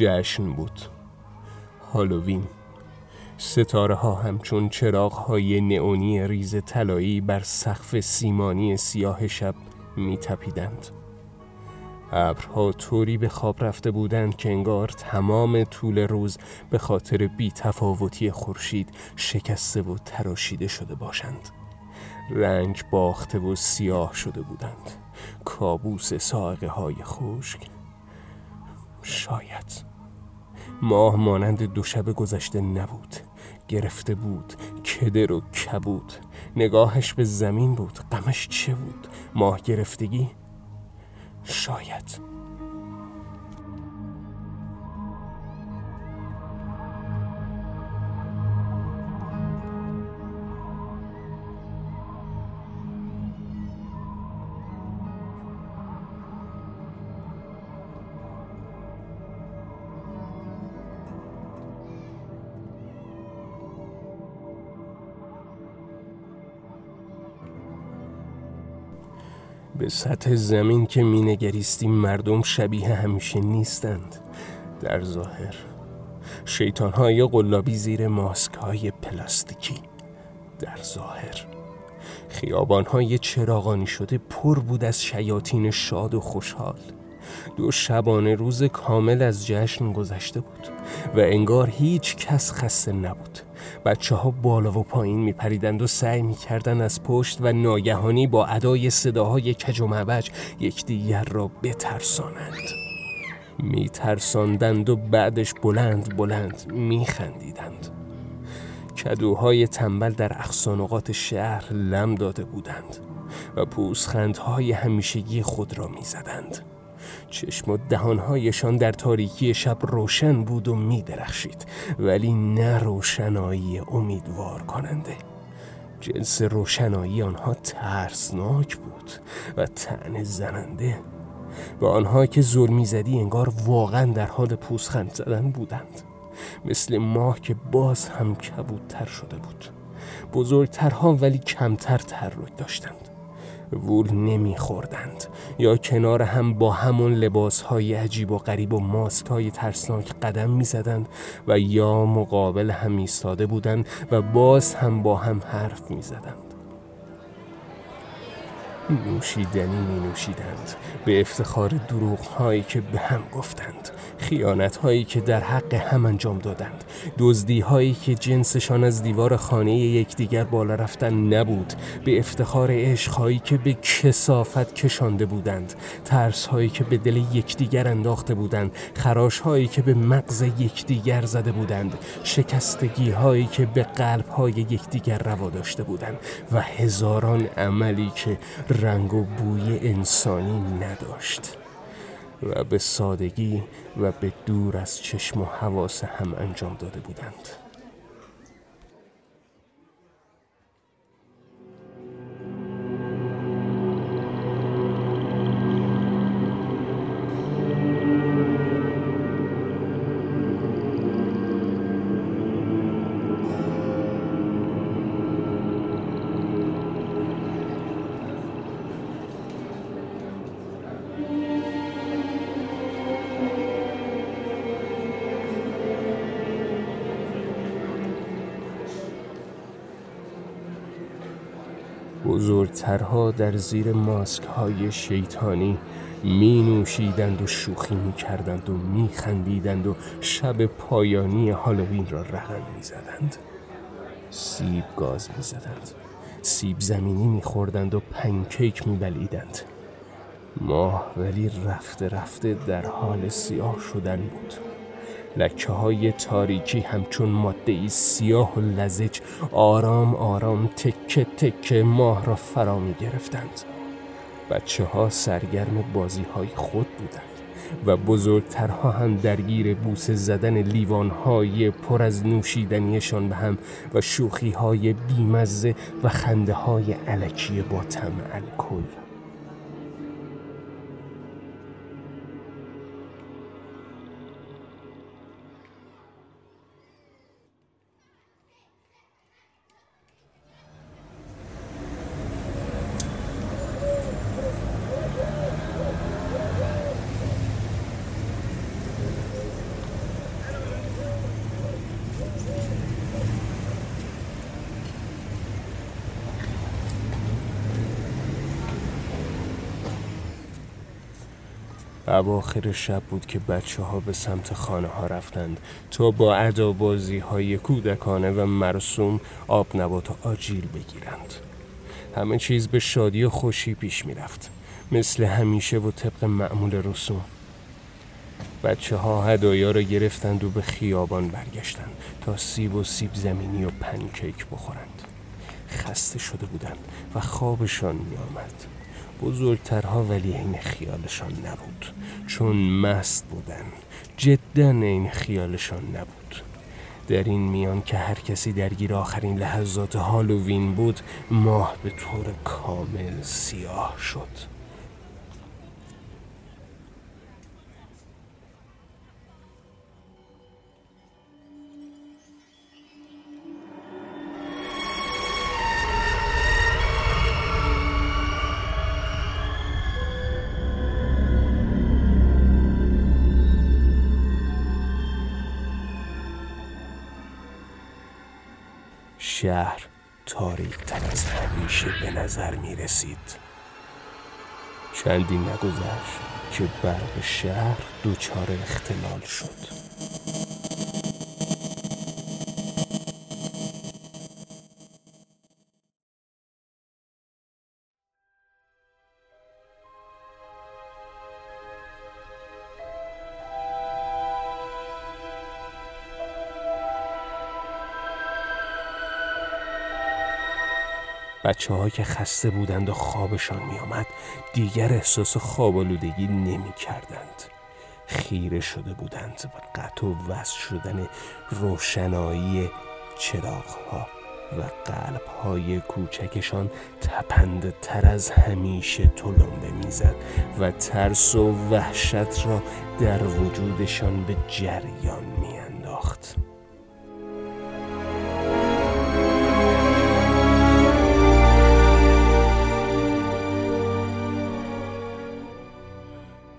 جشن بود. هالووین. ستاره ها همچون چراغ های نئونی ریز طلایی بر سقف سیمانی سیاه شب می تپیدند. ابرها طوری به خواب رفته بودند که انگار تمام طول روز به خاطر بی تفاوتی خورشید شکسته و تراشیده شده باشند. رنگ باخته و سیاه شده بودند. کابوس ساقه های خشک. شاید ماه مانند دو شب گذشته نبود. گرفته بود کدر و کبود. نگاهش به زمین بود غمش چه بود؟ ماه گرفتگی؟ شاید. به سطح زمین که مینگریستیم مردم شبیه همیشه نیستند. در ظاهر شیطان های قلابی زیر ماسک های پلاستیکی. در ظاهر خیابان های چراغانی شده پر بود از شیاطین شاد و خوشحال. دو شبانه روز کامل از جشن گذشته بود و انگار هیچ کس خسته نبود. بچه ها بالا و پایین می پریدند و سعی می کردن از پشت و ناگهانی با ادای صداهای کج و معوج یکدیگر را بترسانند می ترساندند و بعدش بلند بلند می خندیدند کدوهای تنبل در اقصانقات شهر لم داده بودند و پوسخندهای همیشگی خود را می زدند. چشم و دهانهایشان در تاریکی شب روشن بود و می درخشید ولی نه روشنایی امیدوار کننده. جنس روشنایی آنها ترسناک بود و تن زننده. و آنها که ظلمی زدی انگار واقعا در حال پوسخند زدن بودند. مثل ماه که باز هم کبودتر شده بود. بزرگترها ولی کمتر تحرک داشتند. وول نمیخوردند. یا کنار هم با همون لباس های عجیب و غریب و ماسک های ترسناک قدم می‌زدند و یا مقابل هم ایستاده بودند و باز هم با هم حرف می‌زدند. نوشیدنی می نوشیدند به افتخار دروغ هایی که به هم گفتند خیانت هایی که در حق هم انجام دادند دزدی هایی که جنسشان از دیوار خانه یکدیگر بالا رفتن نبود به افتخار عشق هایی که به کسافت کشانده بودند ترس هایی که به دل یکدیگر انداخته بودند خراش هایی که به مغز یکدیگر زده بودند شکستگی هایی که به قلب های یکدیگر روا داشته بودند و هزاران عملی که رنگ و بوی انسانی نداشت و به سادگی و به دور از چشم و حواس هم انجام داده بودند. بزرگترها در زیر ماسک های شیطانی می نوشیدند و شوخی می کردند و می خندیدند و شب پایانی هالوین را رقم می زدند سیب گاز می زدند سیب زمینی می خوردند و پنکیک می بلیدند ماه ولی رفته رفته در حال سیاه شدن بود. لکه های تاریکی همچون ماده سیاه و لزج آرام آرام تکه تکه ماه را فرا می گرفتند بچه ها سرگرم بازی های خود بودند و بزرگترها هم درگیر بوس زدن لیوان های پر از نوشیدنیشان به هم و شوخی های بیمزه و خنده های علکی با تم الکل. اواخر شب بود که بچه ها به سمت خانه ها رفتند. تا با عدابازی های کودکانه و مرسوم آب نبات و آجیل بگیرند. همه چیز به شادی و خوشی پیش می رفت مثل همیشه و طبق معمول رسوم. بچه ها هدایا را گرفتند و به خیابان برگشتند تا سیب و سیب زمینی و پنکیک بخورند. خسته شده بودند و خوابشان می آمد بزرگترها ولی این خیالشان نبود. چون مست بودن. جدا این خیالشان نبود. در این میان که هر کسی درگیر آخرین لحظات هالووین بود ماه به طور کامل سیاه شد. شهر تاریک تر از همیشه به نظر می رسید چندی نگذشت که برق شهر دچار اختلال شد. بچه ها که خسته بودند و خوابشان می آمد دیگر احساس خواب آلودگی نمی کردند خیره شده بودند و قطع و وصل شدن روشنایی چراغ ها و قلب های کوچکشان تپنده تر از همیشه تلمبه می‌زد و ترس و وحشت را در وجودشان به جریان میانداخت.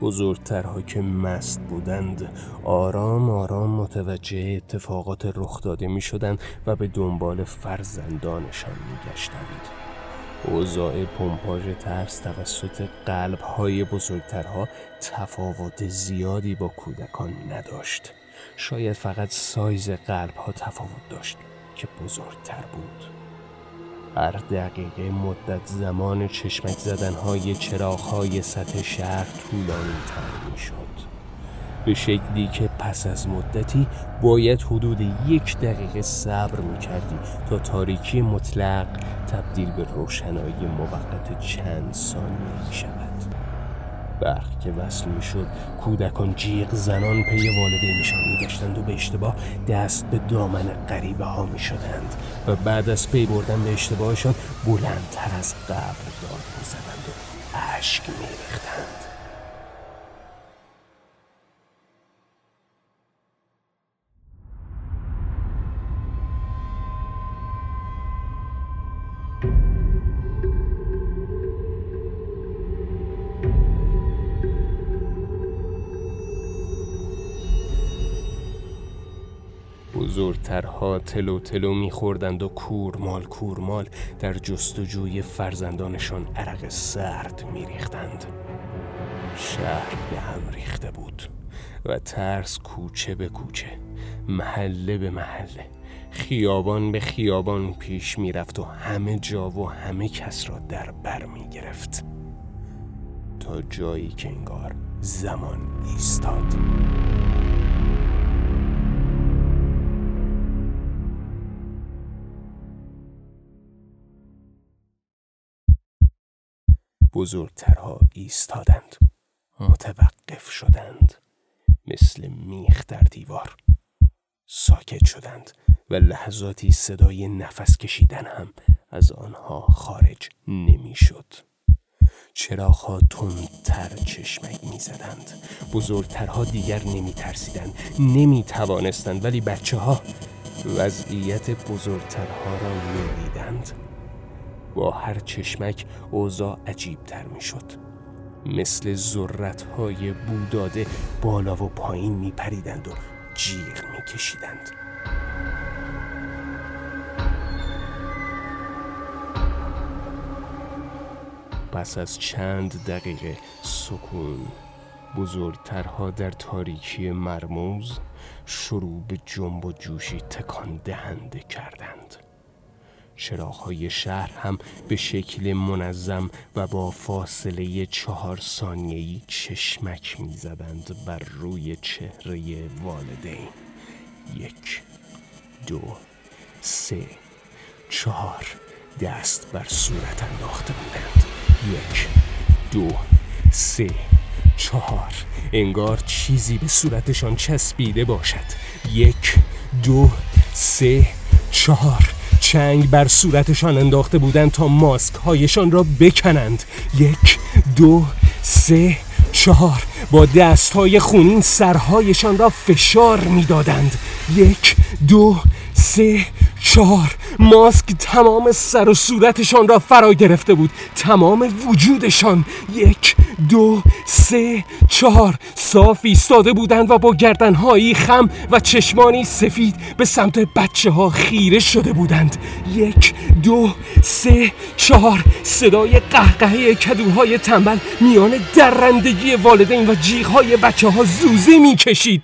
بزرگترها که مست بودند آرام آرام متوجه اتفاقات رخ داده می شدند و به دنبال فرزندانشان می گشتند. اوضاع پمپاژ ترس توسط قلب های بزرگترها تفاوت زیادی با کودکان نداشت شاید فقط سایز قلب ها تفاوت داشت که بزرگتر بود هر دقیقه مدت زمان چشمک زدن های چراغ های سطح شهر طولانی تر می شد به شکلی که پس از مدتی باید حدود یک دقیقه صبر می کردی تا تاریکی مطلق تبدیل به روشنایی موقت چند ثانیه می شود. برق که وصل می شد کودکان جیغ زنان پی والدینشان می گشتند و به اشتباه دست به دامن غریبه ها می شدند و بعد از پی بردن به اشتباهشان بلندتر از قبل داد می زدند و اشک می بزرگترها تلو تلو میخوردند و کورمال کورمال در جستجوی فرزندانشان عرق سرد میریختند. شهر به هم ریخته بود و ترس کوچه به کوچه محله به محله خیابان به خیابان پیش می‌رفت و همه جا و همه کس را در بر می گرفت تا جایی که انگار زمان ایستاد. بزرگترها ایستادند. متوقف شدند. مثل میخ در دیوار. ساکت شدند و لحظاتی صدای نفس کشیدن هم از آنها خارج نمی‌شد. چراغها تندتر چشمک می‌زدند. بزرگترها دیگر نمی ترسیدند نمی توانستند ولی بچه ها وضعیت بزرگترها را می دیدند با هر چشمک اوضاع عجیب تر می شد مثل ذرت های بوداده بالا و پایین می پریدند و جیغ می کشیدند پس از چند دقیقه سکون بزرگترها در تاریکی مرموز شروع به جنب و جوشی تکان دهنده کردند. چراغهای شهر هم به شکل منظم و با فاصله چهار ثانیه‌ای چشمک می‌زدند بر روی چهره والدین. یک دو سه چهار دست بر صورت انداخته بودند. یک دو سه چهار. انگار چیزی به صورتشان چسبیده باشد. یک دو سه چهار. چنگ بر صورتشان انداخته بودند تا ماسک هایشان را بکنند. یک دو سه چهار. با دست های خونین سرهایشان را فشار می‌دادند. یک دو سه چهار. ماسک تمام سر و صورتشان را فرا گرفته بود. تمام وجودشان. یک دو سه چهار صاف ایستاده بودند و با گردنهایی خم و چشمانی سفید به سمت بچه ها خیره شده بودند. یک دو سه چهار صدای قهقهه کدوهای تنبل میان درندگی والدین و جیغهای بچه ها زوزه می‌کشید.